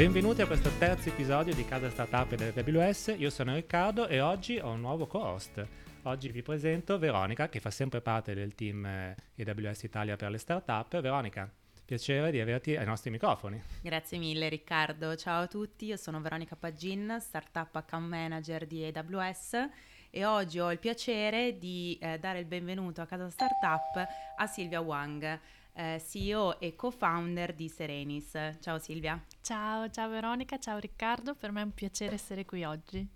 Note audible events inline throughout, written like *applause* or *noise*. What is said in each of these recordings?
Benvenuti a questo terzo episodio di Casa Startup dell'AWS, io sono Riccardo e oggi ho un nuovo co-host. Oggi vi presento Veronica che fa sempre parte del team eh, AWS Italia per le startup. Veronica, piacere di averti ai nostri microfoni. Grazie mille Riccardo, ciao a tutti, io sono Veronica Pagin, Startup Account Manager di AWS e oggi ho il piacere di eh, dare il benvenuto a Casa Startup a Silvia Wang eh, CEO e co-founder di Serenis. Ciao Silvia. Ciao, ciao Veronica, ciao Riccardo, per me è un piacere essere qui oggi.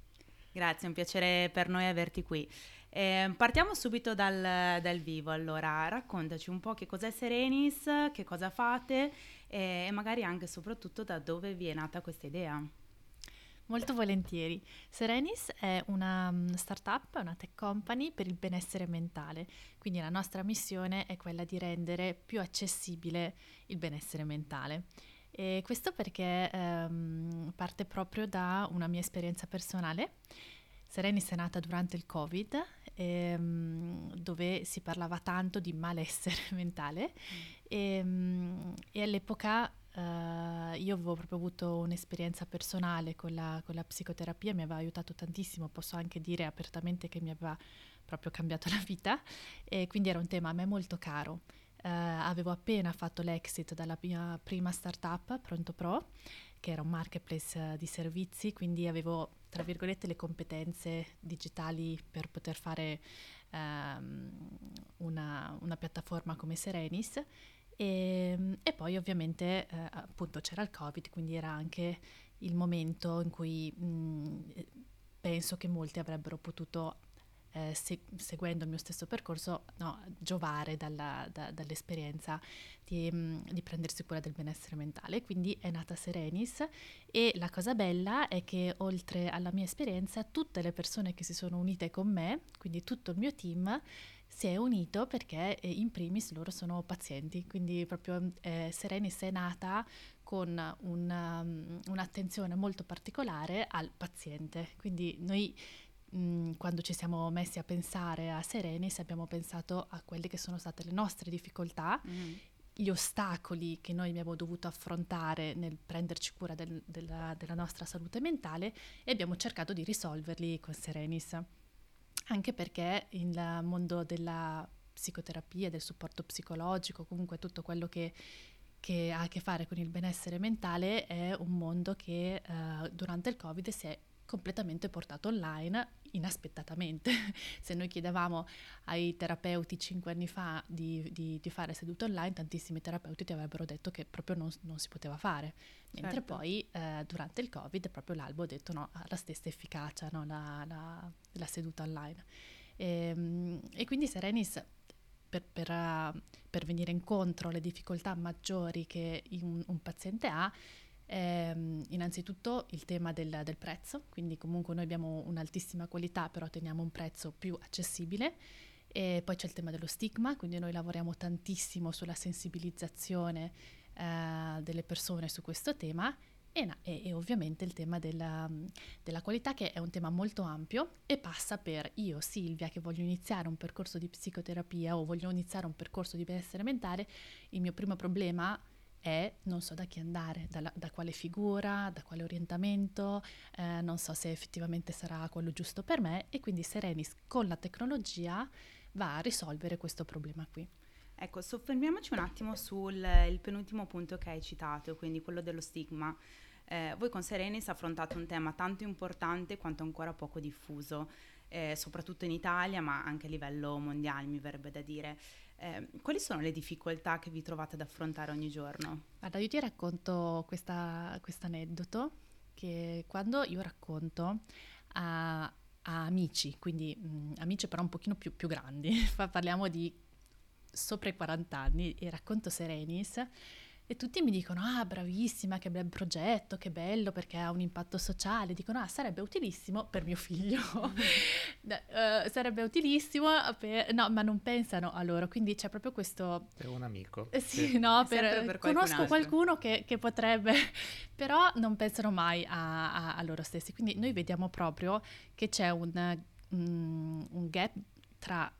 Grazie, è un piacere per noi averti qui. Eh, partiamo subito dal, dal, vivo, allora raccontaci un po' che cos'è Serenis, che cosa fate e magari anche e soprattutto da dove vi è nata questa idea. Molto volentieri. Serenis è una mm, startup, una tech company per il benessere mentale, quindi la nostra missione è quella di rendere più accessibile il benessere mentale. E questo perché ehm, parte proprio da una mia esperienza personale. Serenis è nata durante il Covid, ehm, dove si parlava tanto di malessere *laughs* mentale mm. e, ehm, e all'epoca Uh, io avevo proprio avuto un'esperienza personale con la, con la, psicoterapia, mi aveva aiutato tantissimo, posso anche dire apertamente che mi aveva proprio cambiato *laughs* la vita e quindi era un tema a me molto caro. Uh, avevo appena fatto l'exit dalla mia prima startup, Pronto Pro, che era un marketplace uh, di servizi, quindi avevo tra virgolette le competenze digitali per poter fare um, una, una piattaforma come Serenis e, ehm, e poi ovviamente eh, appunto c'era il Covid, quindi era anche il momento in cui mh, penso che molti avrebbero potuto, eh, se, seguendo il mio stesso percorso, no, giovare dalla, da, dall'esperienza di, mh, di, prendersi cura del benessere mentale. Quindi è nata Serenis e la cosa bella è che oltre alla mia esperienza, tutte le persone che si sono unite con me, quindi tutto il mio team, si è unito perché eh, in primis loro sono pazienti, quindi proprio eh, Serenis è nata con una, um, un'attenzione molto particolare al paziente. Quindi noi mh, mm, quando ci siamo messi a pensare a Serenis abbiamo pensato a quelle che sono state le nostre difficoltà. Mm. gli ostacoli che noi abbiamo dovuto affrontare nel prenderci cura del, della, della nostra salute mentale e abbiamo cercato di risolverli con Serenis anche perché il mondo della psicoterapia, del supporto psicologico, comunque tutto quello che, che ha a che fare con il benessere mentale è un mondo che eh, durante il Covid si è completamente portato online inaspettatamente. *laughs* Se noi chiedevamo ai terapeuti cinque anni fa di, di, di, fare sedute online, tantissimi terapeuti ti avrebbero detto che proprio non, non si poteva fare. Mentre certo. poi eh, durante il Covid proprio l'albo ha detto no, ha la stessa efficacia, no, la, la, la, seduta online. E, ehm, e quindi Serenis per, per, uh, per, venire incontro alle difficoltà maggiori che un, un paziente ha, eh, innanzitutto il tema del, del, prezzo, quindi comunque noi abbiamo un'altissima qualità, però teniamo un prezzo più accessibile. E poi c'è il tema dello stigma, quindi noi lavoriamo tantissimo sulla sensibilizzazione eh, delle persone su questo tema e, e, e ovviamente il tema della, della, qualità che è un tema molto ampio e passa per io, Silvia, che voglio iniziare un percorso di psicoterapia o voglio iniziare un percorso di benessere mentale, il mio primo problema è è non so da chi andare, da, da quale figura, da quale orientamento, eh, non so se effettivamente sarà quello giusto per me e quindi Serenis con la tecnologia va a risolvere questo problema qui. Ecco, soffermiamoci un attimo sul penultimo punto che hai citato, quindi quello dello stigma. Eh, voi con Serenis affrontate un tema tanto importante quanto ancora poco diffuso, eh, soprattutto in Italia, ma anche a livello mondiale, mi verrebbe da dire. Eh, quali sono le difficoltà che vi trovate ad affrontare ogni giorno? Guarda, io ti racconto questo aneddoto che quando io racconto a, a amici, quindi mh, amici però un pochino più, più grandi, *laughs* parliamo di sopra i 40 anni e racconto Serenis, e tutti mi dicono, ah bravissima, che bel progetto, che bello perché ha un impatto sociale. Dicono, ah sarebbe utilissimo per mio figlio, *laughs* uh, sarebbe utilissimo per... No, ma non pensano a loro, quindi c'è proprio questo... Per un amico. Eh, sì, sì, no, per... per conosco altro. qualcuno che, che, potrebbe, *laughs* però non pensano mai a, a, a, loro stessi. Quindi noi vediamo proprio che c'è un, um, un gap tra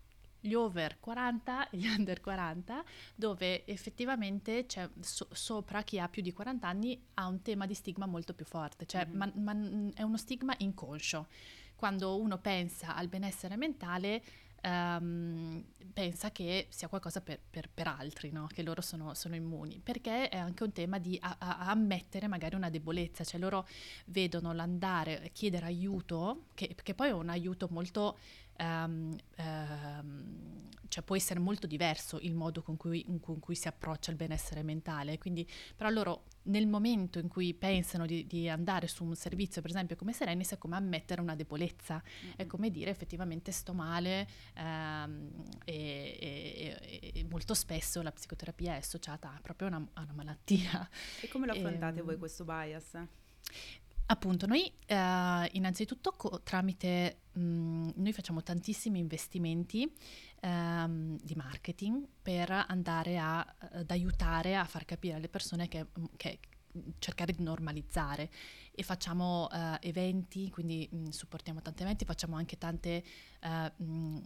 gli over 40 e gli under 40, dove effettivamente c'è so- sopra chi ha più di 40 anni ha un tema di stigma molto più forte, cioè mm-hmm. ma, ma è uno stigma inconscio. Quando uno pensa al benessere mentale, Um, pensa che sia qualcosa per, per, per altri, no? che loro sono, sono, immuni, perché è anche un tema di a, a ammettere magari una debolezza, cioè loro vedono l'andare, chiedere aiuto, che, che poi è un aiuto molto um, um, cioè può essere molto diverso il modo con cui, con cui, si approccia il benessere mentale. Quindi, però loro nel momento in cui pensano di, di andare su un servizio, per esempio come Serenis, è come ammettere una debolezza, mm-hmm. è come dire effettivamente sto male um, e, e, e, molto spesso la psicoterapia è associata a proprio una, a una malattia. E come lo affrontate voi questo bias? Appunto, noi eh, innanzitutto co- tramite, mh, mm, noi facciamo tantissimi investimenti ehm, di marketing per andare a, ad aiutare a far capire alle persone che, mm, che cercare di normalizzare. E facciamo uh, eventi, quindi mh, supportiamo tanti eventi, facciamo anche tante uh, mh,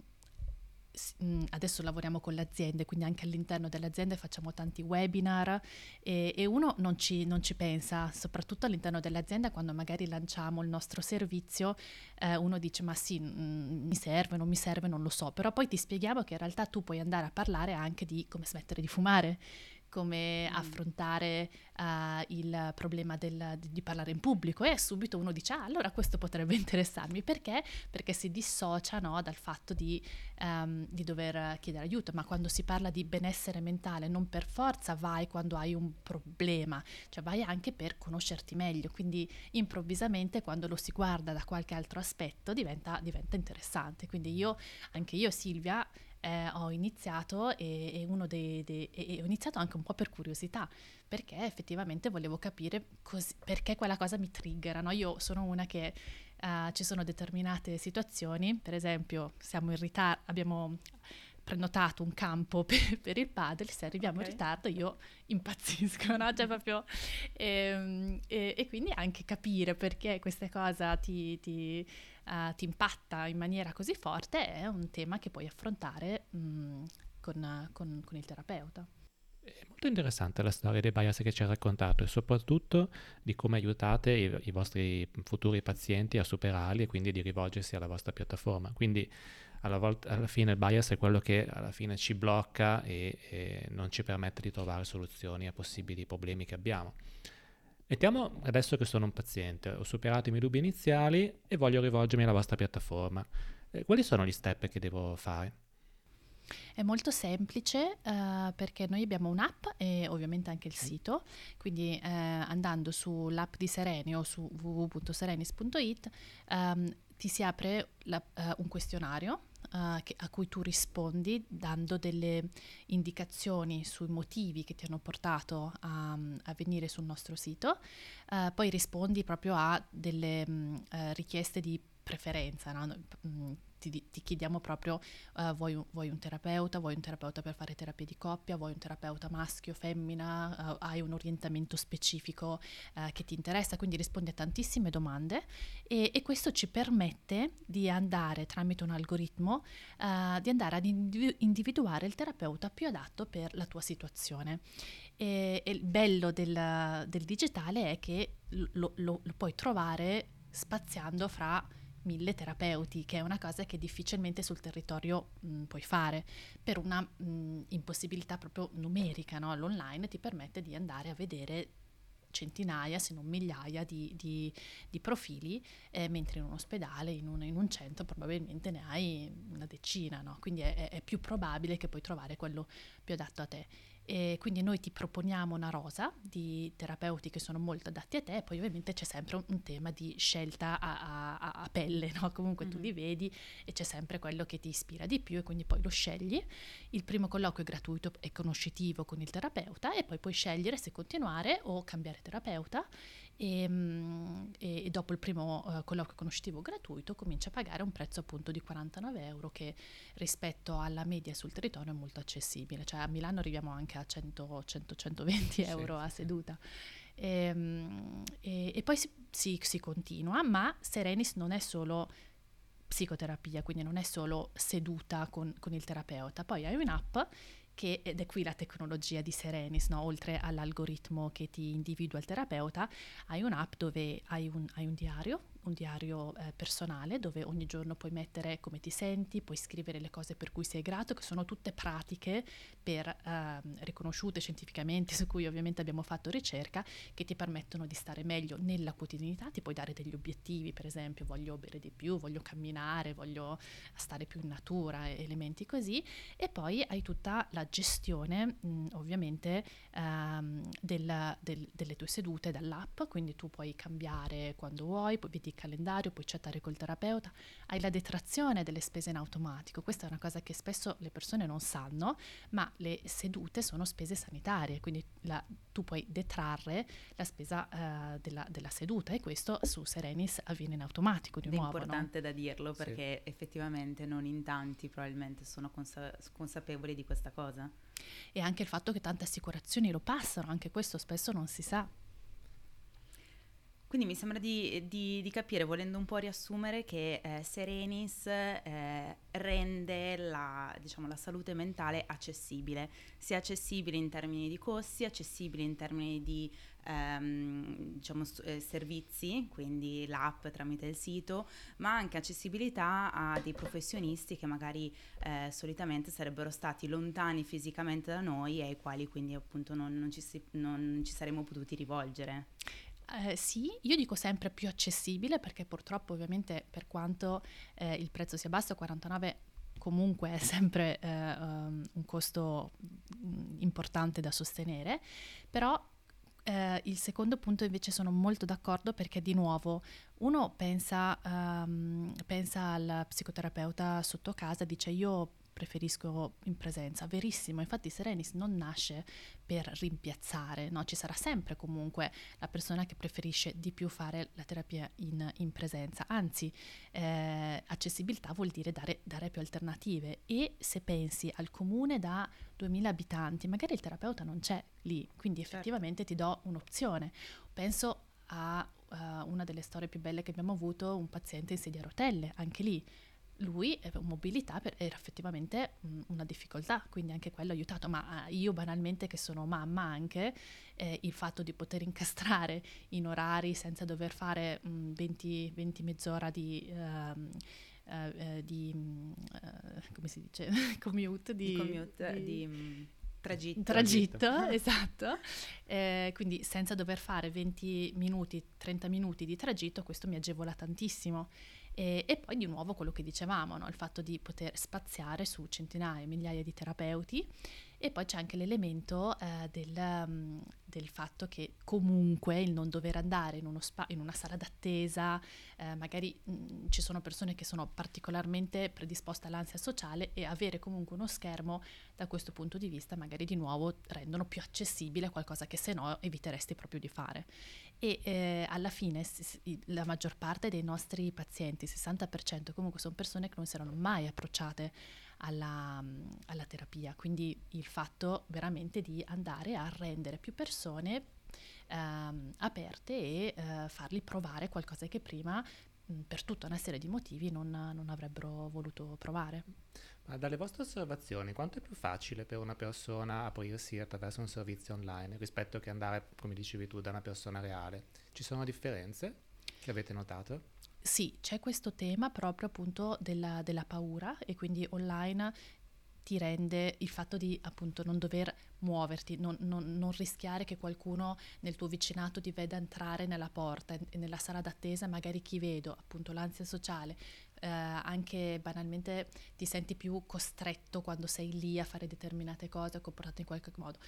adesso lavoriamo con le aziende, quindi anche all'interno delle aziende facciamo tanti webinar e, e uno non ci, non ci, pensa, soprattutto all'interno dell'azienda quando magari lanciamo il nostro servizio, eh, uno dice ma sì, mh, mi serve, non mi serve, non lo so, però poi ti spieghiamo che in realtà tu puoi andare a parlare anche di come smettere di fumare come mm. affrontare uh, il problema del, di, parlare in pubblico. E subito uno dice ah allora questo potrebbe *laughs* interessarmi. Perché? Perché si dissocia no, dal fatto di, um, di, dover chiedere aiuto. Ma quando si parla di benessere mentale non per forza vai quando hai un problema cioè vai anche per conoscerti meglio. Quindi improvvisamente quando lo si guarda da qualche altro aspetto diventa, diventa interessante. Quindi io anche io Silvia eh, ho iniziato e, e, uno dei, dei, e, ho iniziato anche un po' per curiosità, perché effettivamente volevo capire cos- perché quella cosa mi triggera. No? Io sono una che uh, ci sono determinate situazioni, per esempio siamo in ritardo, abbiamo prenotato un campo *laughs* per, per il padel, se arriviamo okay. in ritardo io impazzisco, no? Cioè proprio... E, ehm, e, e, quindi anche capire perché questa cosa ti, ti, uh, ti, impatta in maniera così forte è un tema che puoi affrontare mh, mm, con, con, con il terapeuta. È molto interessante la storia dei bias che ci ha raccontato e soprattutto di come aiutate i, i, vostri futuri pazienti a superarli e quindi di rivolgersi alla vostra piattaforma. Quindi alla, volta, alla fine il bias è quello che alla fine ci blocca e, e non ci permette di trovare soluzioni a possibili problemi che abbiamo. Mettiamo adesso che sono un paziente, ho superato i miei dubbi iniziali e voglio rivolgermi alla vostra piattaforma. Eh, quali sono gli step che devo fare? È molto semplice uh, perché noi abbiamo un'app e ovviamente anche il sito, quindi uh, andando sull'app di Sereni o su www.serenis.it um, ti si apre la, uh, un questionario Uh, che, a cui tu rispondi dando delle indicazioni sui motivi che ti hanno portato a, a venire sul nostro sito, uh, poi rispondi proprio a delle um, uh, richieste di preferenza, no? Ti, ti chiediamo proprio uh, vuoi, un, vuoi, un, terapeuta, vuoi un terapeuta per fare terapia di coppia, vuoi un terapeuta maschio, femmina, uh, hai un orientamento specifico uh, che ti interessa, quindi rispondi a tantissime domande e, e questo ci permette di andare tramite un algoritmo, di andare ad individuare il terapeuta più adatto per la tua situazione. E, e il bello del, del, digitale è che lo, lo, lo puoi trovare spaziando fra mille terapeuti, che è una cosa che difficilmente sul territorio mh, puoi fare, per una mh, impossibilità proprio numerica. No? L'online ti permette di andare a vedere centinaia, se non migliaia di, di, di profili, eh, mentre in un ospedale, in un, in un, centro, probabilmente ne hai una decina, no? quindi è, è, più probabile che puoi trovare quello più adatto a te. E quindi noi ti proponiamo una rosa di terapeuti che sono molto adatti a te e poi ovviamente c'è sempre un, un tema di scelta a, a, a pelle, no? *laughs* comunque mm-hmm. tu li vedi e c'è sempre quello che ti ispira di più e quindi poi lo scegli. Il primo colloquio è gratuito e conoscitivo con il terapeuta e poi puoi scegliere se continuare o cambiare terapeuta e, ehm, e, e dopo il primo uh, colloquio conoscitivo gratuito comincia a pagare un prezzo appunto di 49 euro che rispetto alla media sul territorio è molto accessibile, cioè a Milano arriviamo anche a 100, 100 120 euro sì. a seduta. E, ehm, e, e poi si, si, si, continua, ma Serenis non è solo psicoterapia, quindi non è solo seduta con, con il terapeuta. Poi hai un'app che, ed è qui la tecnologia di Serenis, no? oltre all'algoritmo che ti individua il terapeuta, hai un'app dove hai un, hai un diario un diario eh, personale dove ogni giorno puoi mettere come ti senti, puoi scrivere le cose per cui sei grato, che sono tutte pratiche per, eh, riconosciute scientificamente, *laughs* su cui ovviamente abbiamo fatto ricerca, che ti permettono di stare meglio nella quotidianità, ti puoi dare degli obiettivi, per esempio voglio bere di più, voglio camminare, voglio stare più in natura, elementi così, e poi hai tutta la gestione mh, ovviamente ehm, del, del, delle tue sedute dall'app, quindi tu puoi cambiare quando vuoi, vedi calendario, puoi chattare col terapeuta, hai la detrazione delle spese in automatico. Questa è una cosa che spesso le persone non sanno, ma le sedute sono spese sanitarie, quindi la, tu puoi detrarre la spesa uh, della, della, seduta e questo su Serenis avviene in automatico di Ed nuovo. È importante no? da dirlo perché sì. effettivamente non in tanti probabilmente sono consa- consapevoli di questa cosa. E anche il fatto che tante assicurazioni lo passano, anche questo spesso non si sa. Quindi mi sembra di, di, di, capire, volendo un po' riassumere, che eh, Serenis eh, rende la, diciamo, la, salute mentale accessibile, sia accessibile in termini di costi, accessibile in termini di ehm, diciamo, eh, servizi, quindi l'app tramite il sito, ma anche accessibilità a dei professionisti che magari eh, solitamente sarebbero stati lontani fisicamente da noi e ai quali quindi appunto non, non, ci, si, non ci saremmo potuti rivolgere. Eh, sì, io dico sempre più accessibile perché purtroppo ovviamente per quanto eh, il prezzo sia basso, 49 comunque è sempre eh, um, un costo mm, importante da sostenere, però eh, il secondo punto invece sono molto d'accordo perché di nuovo uno pensa, um, pensa al psicoterapeuta sotto casa, dice io preferisco in presenza. Verissimo, infatti Serenis non nasce per rimpiazzare, no? ci sarà sempre comunque la persona che preferisce di più fare la terapia in, in presenza, anzi eh, accessibilità vuol dire dare, dare, più alternative e se pensi al comune da 2000 abitanti, magari il terapeuta non c'è lì, quindi certo. effettivamente certo. ti do un'opzione. Penso a uh, una delle storie più belle che abbiamo avuto, un paziente in sedia a rotelle, anche lì lui eh, mobilità per, era effettivamente mh, una difficoltà, quindi anche quello ha aiutato, ma eh, io banalmente che sono mamma anche, eh, il fatto di poter incastrare in orari senza dover fare mh, 20, 20 mezz'ora di... Uh, uh, di uh, come si dice *laughs* commute di, di, commute, di, di Tragitto. Tragitto, *laughs* esatto. Eh, quindi senza dover fare 20 minuti, 30 minuti di tragitto, questo mi agevola tantissimo. E, e, poi di nuovo quello che dicevamo, no? il fatto di poter spaziare su centinaia, migliaia di terapeuti e poi c'è anche l'elemento eh, del, um, del, fatto che comunque il non dover andare in, spa- in una sala d'attesa, eh, magari mh, mm, ci sono persone che sono particolarmente predisposte all'ansia sociale e avere comunque uno schermo da questo punto di vista magari di nuovo rendono più accessibile qualcosa che se no eviteresti proprio di fare. E eh, alla fine s- la maggior parte dei nostri pazienti, il 60% comunque sono persone che non si erano mai approcciate alla, alla terapia, quindi il fatto veramente di andare a rendere più persone ehm, aperte e eh, farli provare qualcosa che prima per tutta una serie di motivi non, non, avrebbero voluto provare. Ma dalle vostre osservazioni, quanto è più facile per una persona aprirsi attraverso un servizio online rispetto che andare, come dicevi tu, da una persona reale? Ci sono differenze che avete notato? Sì, c'è questo tema proprio appunto della, della paura e quindi online ti rende il fatto di appunto non dover muoverti, non, non, non, rischiare che qualcuno nel tuo vicinato ti veda entrare nella porta nella sala d'attesa, magari chi vedo, appunto l'ansia sociale, eh, anche banalmente ti senti più costretto quando sei lì a fare determinate cose, comportarti in qualche modo.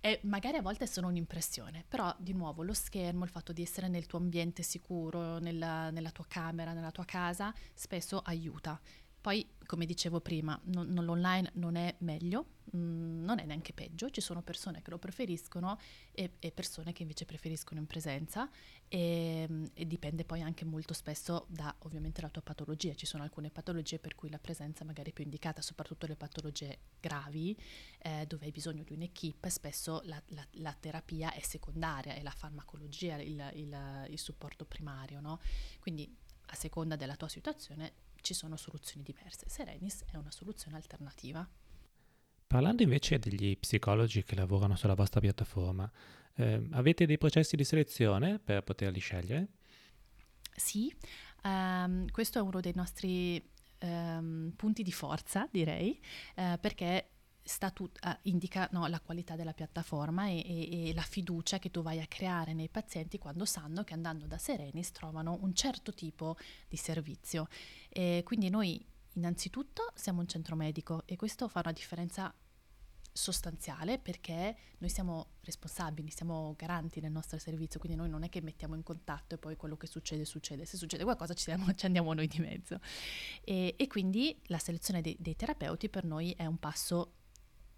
E magari a volte è solo un'impressione, però di nuovo lo schermo, il fatto di essere nel tuo ambiente sicuro, nella, nella tua camera, nella tua casa, spesso aiuta. Poi, come dicevo prima, non, non, l'online non è meglio, mh, mm, non è neanche peggio, ci sono persone che lo preferiscono e, e persone che invece preferiscono in presenza. E, e, dipende poi anche molto spesso da ovviamente la tua patologia, ci sono alcune patologie per cui la presenza magari è più indicata, soprattutto le patologie gravi eh, dove hai bisogno di un'equipe, spesso la, la, la, terapia è secondaria, è la farmacologia il, il, il supporto primario, no? quindi a seconda della tua situazione ci sono soluzioni diverse. Serenis è una soluzione alternativa. Parlando invece degli psicologi che lavorano sulla vostra piattaforma, eh, avete dei processi di selezione per poterli scegliere? Sì, um, questo è uno dei nostri um, punti di forza, direi, uh, perché tut- uh, indica la qualità della piattaforma e, e, e, la fiducia che tu vai a creare nei pazienti quando sanno che andando da Serenis trovano un certo tipo di servizio. E quindi noi innanzitutto siamo un centro medico e questo fa una differenza sostanziale perché noi siamo responsabili, siamo garanti del nostro servizio, quindi noi non è che mettiamo in contatto e poi quello che succede succede, se succede qualcosa ci, siamo, *laughs* ci andiamo noi di mezzo. E, e quindi la selezione dei, dei terapeuti per noi è un passo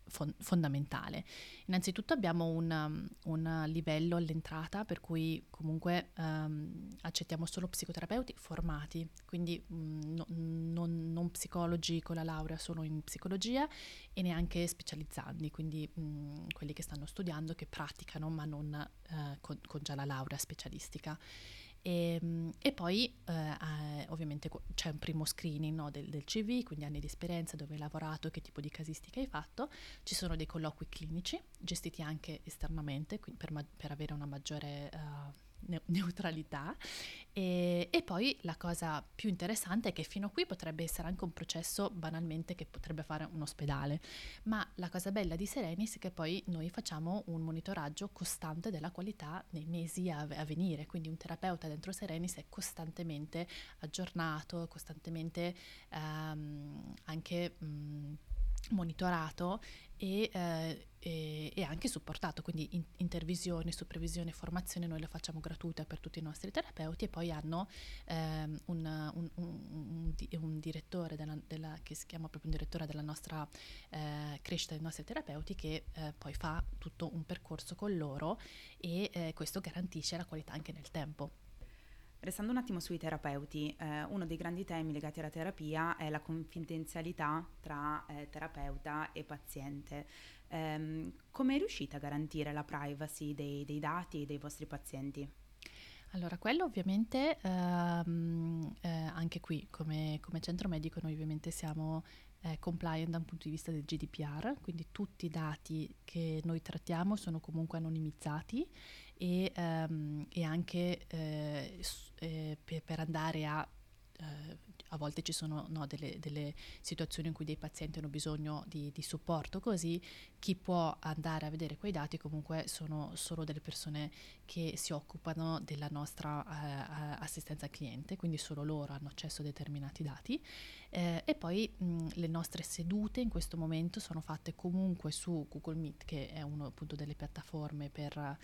fondamentale. Innanzitutto abbiamo un, un, livello all'entrata per cui comunque um, accettiamo solo psicoterapeuti formati, quindi um, no, non, non, psicologi con la laurea solo in psicologia e neanche specializzandi, quindi um, quelli che stanno studiando, che praticano ma non uh, con, con già la laurea specialistica. E, ehm, e poi eh, ovviamente c'è un primo screening no, del, del, CV, quindi anni di esperienza, dove hai lavorato, che tipo di casistica hai fatto. Ci sono dei colloqui clinici gestiti anche esternamente per, ma- per avere una maggiore... Uh, neutralità. E, e, poi la cosa più interessante è che fino a qui potrebbe essere anche un processo banalmente che potrebbe fare un ospedale, ma la cosa bella di Serenis è che poi noi facciamo un monitoraggio costante della qualità nei mesi a, a venire, quindi un terapeuta dentro Serenis è costantemente aggiornato, costantemente um, anche... Um, monitorato e, eh, e, e, anche supportato, quindi in, intervisione, supervisione, formazione noi lo facciamo gratuita per tutti i nostri terapeuti e poi hanno ehm, un, un, un, un, direttore della, della, che si chiama proprio un direttore della nostra eh, crescita dei nostri terapeuti che eh, poi fa tutto un percorso con loro e eh, questo garantisce la qualità anche nel tempo. Restando un attimo sui terapeuti, eh, uno dei grandi temi legati alla terapia è la confidenzialità tra eh, terapeuta e paziente. Eh, come è riuscita a garantire la privacy dei, dei dati dei vostri pazienti? Allora, quello ovviamente, ehm, eh, anche qui come, come, centro medico noi ovviamente siamo eh, compliant da un punto di vista del GDPR, quindi tutti i dati che noi trattiamo sono comunque anonimizzati e, um, e anche eh, eh, per, andare a eh, a volte ci sono no, delle, delle, situazioni in cui dei pazienti hanno bisogno di, di, supporto, così chi può andare a vedere quei dati comunque sono solo delle persone che si occupano della nostra eh, assistenza cliente, quindi solo loro hanno accesso a determinati dati. Eh, e poi mh, le nostre sedute in questo momento sono fatte comunque su Google Meet, che è una appunto delle piattaforme per Ehm,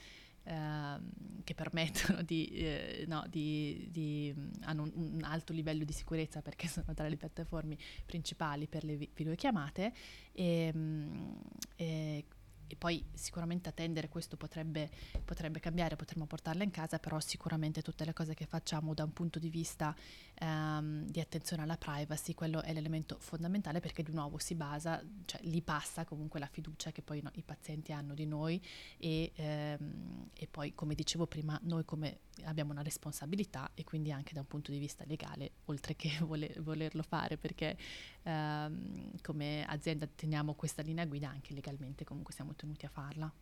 che permettono di, eh, no, di, di hanno un, alto livello di sicurezza perché sono tra le piattaforme principali per le videochiamate e, ehm, e e poi sicuramente attendere questo potrebbe, potrebbe, cambiare, potremmo portarla in casa, però sicuramente tutte le cose che facciamo da un punto di vista ehm, di attenzione alla privacy, quello è l'elemento fondamentale perché di nuovo si basa, cioè lì passa comunque la fiducia che poi no, i pazienti hanno di noi e, ehm, e poi come dicevo prima noi come abbiamo una responsabilità e quindi anche da un punto di vista legale, oltre che *laughs* voler, volerlo fare, perché ehm, come azienda teniamo questa linea guida anche legalmente, comunque siamo tenuti a farla.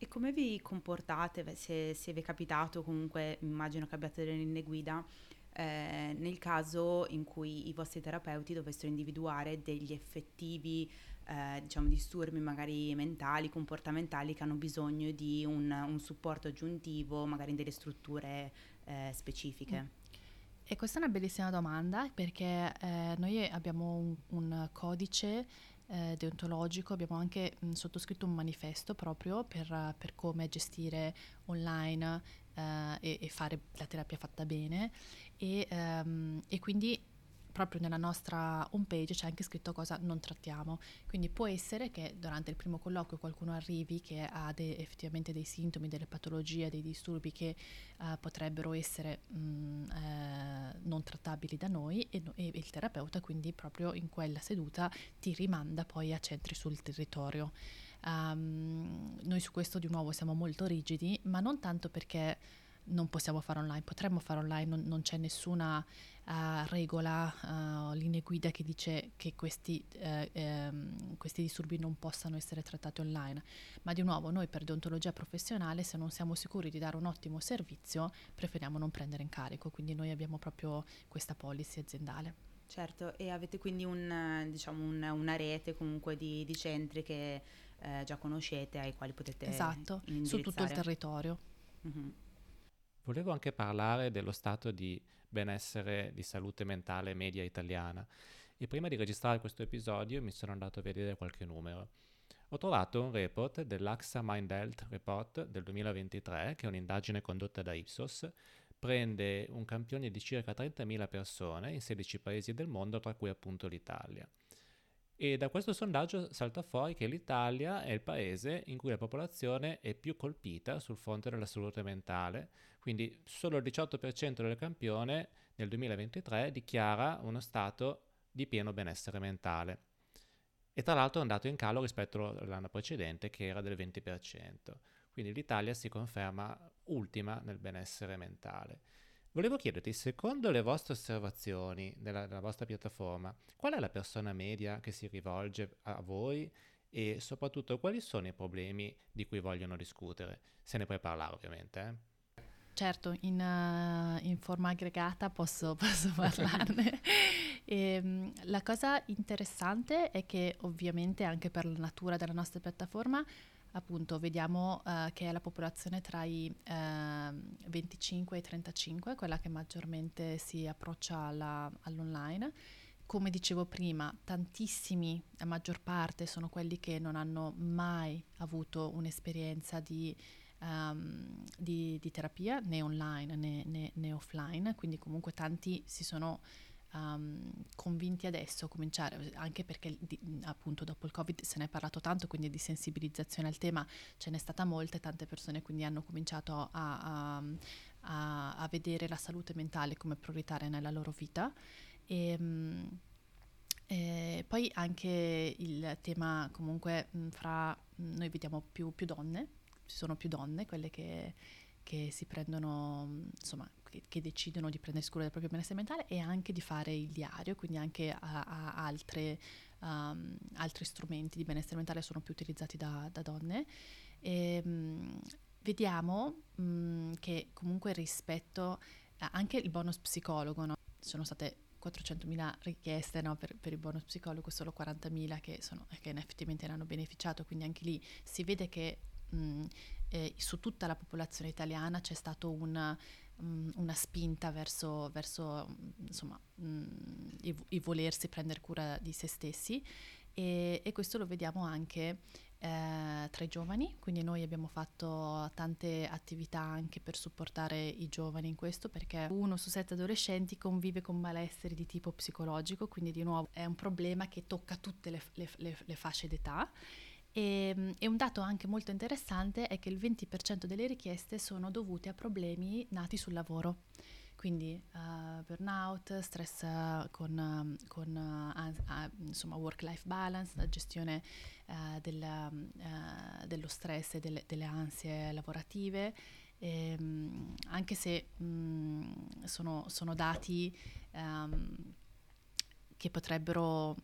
E come vi comportate, se, se vi è capitato, comunque immagino che abbiate delle linee guida, eh, nel caso in cui i vostri terapeuti dovessero individuare degli effettivi eh, diciamo, disturbi magari mentali, comportamentali che hanno bisogno di un, un supporto aggiuntivo, magari in delle strutture eh, specifiche. Mm. E questa è una bellissima domanda perché eh, noi abbiamo un, un codice eh, deontologico, abbiamo anche mh, sottoscritto un manifesto proprio per, per come gestire online eh, e, e, fare la terapia fatta bene e, um, e quindi proprio nella nostra home page c'è anche scritto cosa non trattiamo. Quindi può essere che durante il primo colloquio qualcuno arrivi che ha de- effettivamente dei sintomi, delle patologie, dei disturbi che uh, potrebbero essere mh, eh, non trattabili da noi e, no- e, il terapeuta quindi proprio in quella seduta ti rimanda poi a centri sul territorio. Um, noi su questo di nuovo siamo molto rigidi, ma non tanto perché non possiamo fare online, potremmo fare online, non, non c'è nessuna uh, regola, uh, linee guida che dice che questi, uh, um, questi, disturbi non possano essere trattati online. Ma di nuovo, noi per deontologia professionale, se non siamo sicuri di dare un ottimo servizio, preferiamo non prendere in carico, quindi noi abbiamo proprio questa policy aziendale. Certo, e avete quindi un, diciamo un, una rete comunque di, di centri che eh, già conoscete, ai quali potete Esatto, su tutto il territorio. Mm-hmm. Volevo anche parlare dello stato di benessere di salute mentale media italiana e prima di registrare questo episodio mi sono andato a vedere qualche numero. Ho trovato un report dell'AXA Mind Health Report del 2023, che è un'indagine condotta da Ipsos, prende un campione di circa 30.000 persone in 16 paesi del mondo, tra cui appunto l'Italia. E da questo sondaggio salta fuori che l'Italia è il paese in cui la popolazione è più colpita sul fronte della salute mentale, quindi solo il 18% del campione nel 2023 dichiara uno stato di pieno benessere mentale. E tra l'altro è un dato in calo rispetto all'anno precedente che era del 20%. Quindi l'Italia si conferma ultima nel benessere mentale. Volevo chiederti, secondo le vostre osservazioni della, della vostra piattaforma, qual è la persona media che si rivolge a voi e soprattutto quali sono i problemi di cui vogliono discutere? Se ne puoi parlare ovviamente. Eh? Certo, in, uh, in, forma aggregata posso, *laughs* posso parlarne. e, *laughs* ehm, la cosa interessante è che ovviamente anche per la natura della nostra piattaforma appunto vediamo uh, che è la popolazione tra i ehm, 25 e i 35, quella che maggiormente si approccia alla, all'online. Come dicevo prima, tantissimi, la maggior parte, sono quelli che non hanno mai avuto un'esperienza di, um, di, di terapia, né online né, né, né offline, quindi comunque tanti si sono um, convinti adesso a cominciare, anche perché di, appunto dopo il Covid se ne è parlato tanto, quindi di sensibilizzazione al tema ce n'è stata molta e tante persone quindi hanno cominciato a, a, a, vedere la salute mentale come prioritaria nella loro vita. E, um, e poi anche il tema comunque fra noi vediamo più, più donne, ci sono più donne, quelle che, che si prendono, insomma, che, decidono di prendersi cura del proprio benessere mentale e anche di fare il diario, quindi anche a, a altre, um, altri strumenti di benessere mentale sono più utilizzati da, da donne. E, um, vediamo um, che comunque rispetto anche il bonus psicologo, no? sono state 400.000 richieste no, per, per, il bonus psicologo, solo 40.000 che, sono, che effettivamente ne hanno beneficiato, quindi anche lì si vede che mh, eh, su tutta la popolazione italiana c'è stato un Mm, una spinta verso, verso insomma, mm, il, il, volersi prendere cura di se stessi. E, e questo lo vediamo anche eh, tra i giovani, quindi noi abbiamo fatto tante attività anche per supportare i giovani in questo perché uno su sette adolescenti convive con malesseri di tipo psicologico, quindi di nuovo è un problema che tocca tutte le, le, le, le fasce d'età e, ehm, e, un dato anche molto interessante è che il 20% delle richieste sono dovute a problemi nati sul lavoro, quindi uh, burnout, stress uh, con, uh, con insomma work-life balance, la gestione del, dello stress e delle, delle ansie lavorative. E, um, anche se um, sono, sono, dati um, che potrebbero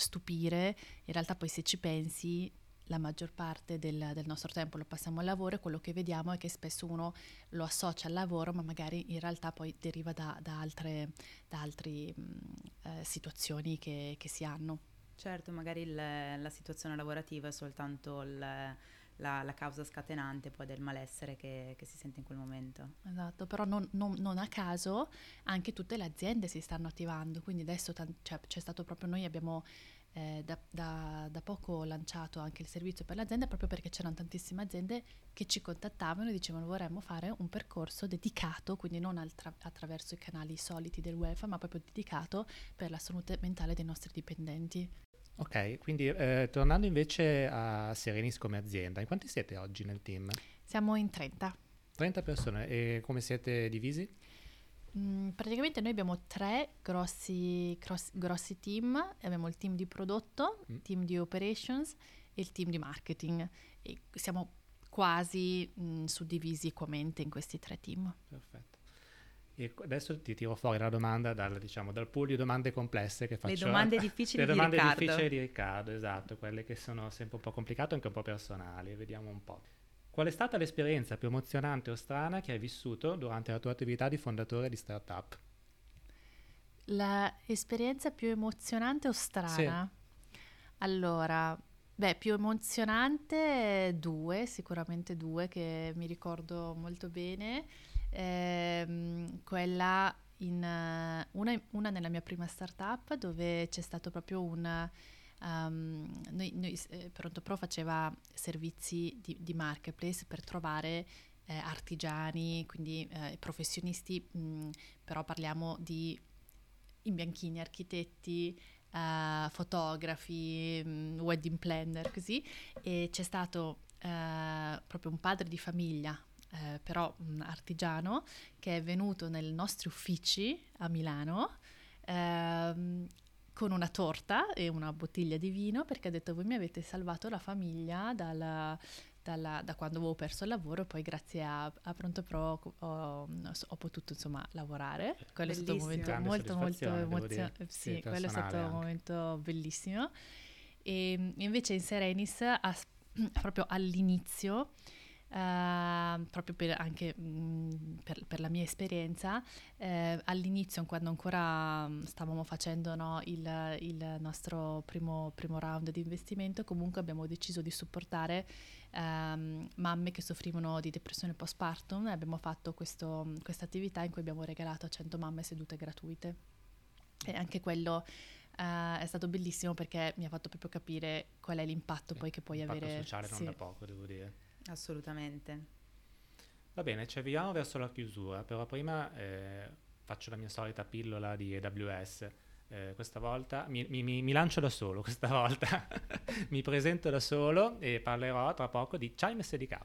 stupire, in realtà poi se ci pensi la maggior parte del, del, nostro tempo lo passiamo al lavoro e quello che vediamo è che spesso uno lo associa al lavoro ma magari in realtà poi deriva da, da altre da altri, mh, eh, situazioni che, che, si hanno. Certo, magari il, la situazione lavorativa è soltanto il, la, la, causa scatenante poi del malessere che, che, si sente in quel momento. Esatto, però non, non, non, a caso anche tutte le aziende si stanno attivando, quindi adesso t- cioè, c'è stato proprio noi abbiamo eh, da, da, da, poco lanciato anche il servizio per l'azienda proprio perché c'erano tantissime aziende che ci contattavano e dicevano vorremmo fare un percorso dedicato, quindi non attra- attraverso i canali soliti del welfare, ma proprio dedicato per la salute mentale dei nostri dipendenti. Ok, quindi eh, tornando invece a Serenis come azienda, in quanti siete oggi nel team? Siamo in 30. 30 persone e come siete divisi? Mm, praticamente noi abbiamo tre grossi, grossi, grossi, team, abbiamo il team di prodotto, il mm. team di operations e il team di marketing e siamo quasi mh, suddivisi equamente in questi tre team. Perfetto. E adesso ti tiro fuori la domanda dal, diciamo, dal pool di domande complesse che faccio. Le domande difficili le domande di Riccardo. difficili di Riccardo, esatto, quelle che sono sempre un po' complicate e anche un po' personali. Vediamo un po'. Qual è stata l'esperienza più emozionante o strana che hai vissuto durante la tua attività di fondatore di startup? L'esperienza più emozionante o strana? Sì. Allora, beh, più emozionante due, sicuramente due che mi ricordo molto bene. Ehm, quella in una, una, nella mia prima startup dove c'è stato proprio un um, noi, noi eh, Pronto Pro faceva servizi di, di marketplace per trovare eh, artigiani, quindi eh, professionisti, mh, però parliamo di imbianchini, architetti, uh, fotografi, mh, wedding planner, così, e c'è stato uh, proprio un padre di famiglia, uh, però un artigiano, che è venuto nei nostri uffici a Milano ehm, con una torta e una bottiglia di vino perché ha detto voi mi avete salvato la famiglia dalla, dalla, da quando avevo perso il lavoro, poi grazie a, a Pronto Pro ho, ho, potuto insomma lavorare. Quello bellissimo. è stato un momento molto molto emozionante. Sì, sì quello è stato anche. un momento bellissimo. E invece in Serenis a, *clears throat* proprio all'inizio Uh, proprio per, anche mh, mm, per, per, la mia esperienza, eh, all'inizio quando ancora mm, stavamo facendo no, il, il, nostro primo, primo, round di investimento, comunque abbiamo deciso di supportare um, mamme che soffrivano di depressione postpartum e abbiamo fatto questa attività in cui abbiamo regalato a 100 mamme sedute gratuite. E anche quello uh, è stato bellissimo perché mi ha fatto proprio capire qual è l'impatto poi che puoi l'impatto avere. sociale non da poco, devo dire. Assolutamente. Va bene, ci avviamo verso la chiusura, però prima eh, faccio la mia solita pillola di AWS. Eh, questa volta mi, mi, mi, lancio da solo, *laughs* questa volta mi presento da solo e parlerò tra poco di Chime SDK.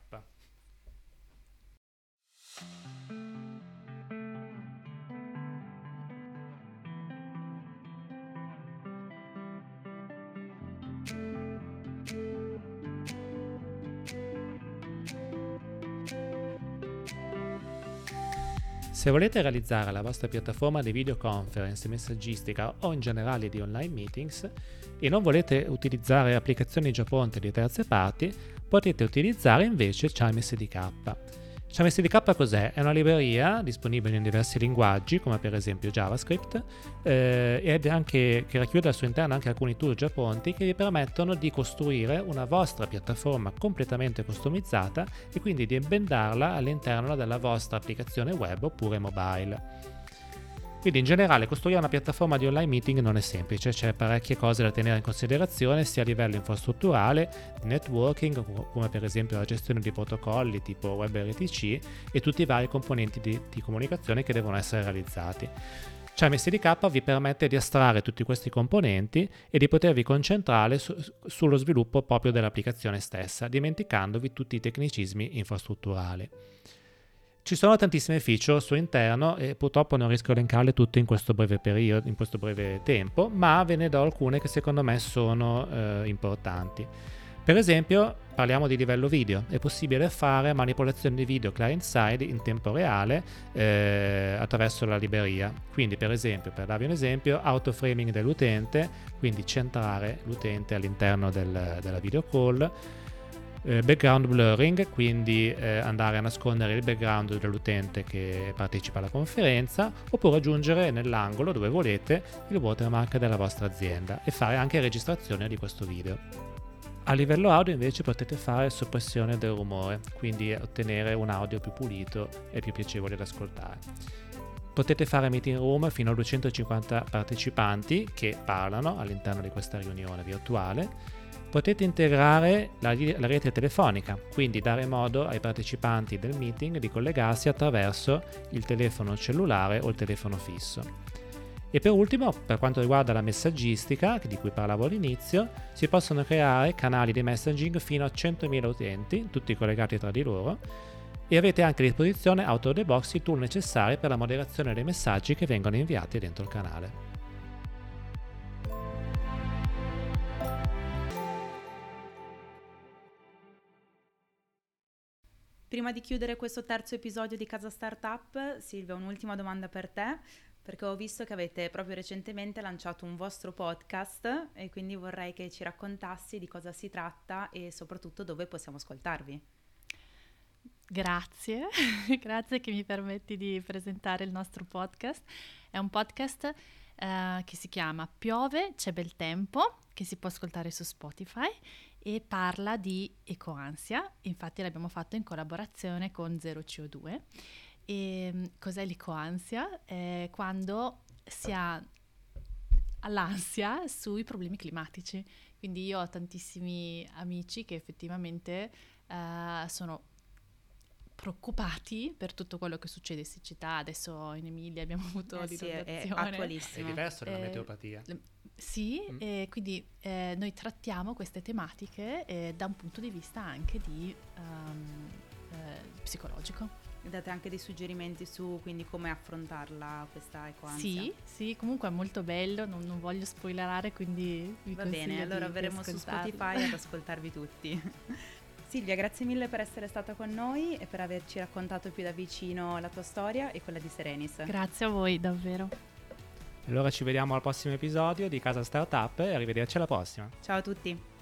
Se volete realizzare la vostra piattaforma di videoconference, messaggistica o in generale di online meetings e non volete utilizzare applicazioni già pronte di terze parti, potete utilizzare invece Chime SDK. Chime SDK cos'è? È una libreria disponibile in diversi linguaggi, come per esempio JavaScript, eh, ed anche, che racchiude al suo interno anche alcuni tool già pronti che vi permettono di costruire una vostra piattaforma completamente customizzata e quindi di embendarla all'interno della vostra applicazione web oppure mobile. Quindi in generale costruire una piattaforma di online meeting non è semplice, c'è parecchie cose da tenere in considerazione sia a livello infrastrutturale, networking, come per esempio la gestione di protocolli tipo WebRTC e tutti i vari componenti di, di comunicazione che devono essere realizzati. Chime SDK vi permette di astrarre tutti questi componenti e di potervi concentrare su, sullo sviluppo proprio dell'applicazione stessa, dimenticandovi tutti i tecnicismi infrastrutturali. Ci sono tantissime feature al suo interno e purtroppo non riesco a elencarle tutte in questo breve periodo, in questo breve tempo, ma ve ne do alcune che secondo me sono eh, importanti. Per esempio, parliamo di livello video. È possibile fare manipolazione di video client-side in tempo reale eh, attraverso la libreria. Quindi, per esempio, per darvi un esempio, autoframing dell'utente, quindi centrare l'utente all'interno del, della video call eh, background blurring, quindi eh, andare a nascondere il background dell'utente che partecipa alla conferenza, oppure aggiungere nell'angolo dove volete il watermark della vostra azienda e fare anche registrazione di questo video. A livello audio invece potete fare soppressione del rumore, quindi ottenere un audio più pulito e più piacevole da ascoltare. Potete fare meeting room fino a 250 partecipanti che parlano all'interno di questa riunione virtuale Potete integrare la, la, rete telefonica, quindi dare modo ai partecipanti del meeting di collegarsi attraverso il telefono cellulare o il telefono fisso. E per ultimo, per quanto riguarda la messaggistica, di cui parlavo all'inizio, si possono creare canali di messaging fino a 100.000 utenti, tutti collegati tra di loro, e avete anche a disposizione out of the box i tool necessari per la moderazione dei messaggi che vengono inviati dentro il canale. Prima di chiudere questo terzo episodio di Casa Startup, Silvia, un'ultima domanda per te, perché ho visto che avete proprio recentemente lanciato un vostro podcast e quindi vorrei che ci raccontassi di cosa si tratta e soprattutto dove possiamo ascoltarvi. Grazie, *laughs* grazie che mi permetti di presentare il nostro podcast. È un podcast eh, che si chiama Piove, c'è bel tempo, che si può ascoltare su Spotify e parla di ecoansia, infatti l'abbiamo fatto in collaborazione con Zero CO2. E mm, cos'è l'ecoansia? È quando si ha l'ansia sui problemi climatici. Quindi io ho tantissimi amici che effettivamente uh, sono preoccupati per tutto quello che succede in siccità. Adesso in Emilia abbiamo avuto eh sì, è attualissimo. È diverso dalla eh, meteoropatia. Sì, mm. e quindi eh, noi trattiamo queste tematiche eh, da un punto di vista anche di um, eh, psicologico. Date anche dei suggerimenti su quindi come affrontarla questa ecoansia? Sì, sì, comunque è molto bello, non, non voglio spoilerare, quindi vi Va bene, allora verremo su Spotify ad ascoltarvi tutti. *laughs* Silvia, grazie mille per essere stata con noi e per averci raccontato più da vicino la tua storia e quella di Serenis. Grazie a voi, davvero. Allora ci vediamo al prossimo episodio di Casa Startup e arrivederci alla prossima. Ciao a tutti.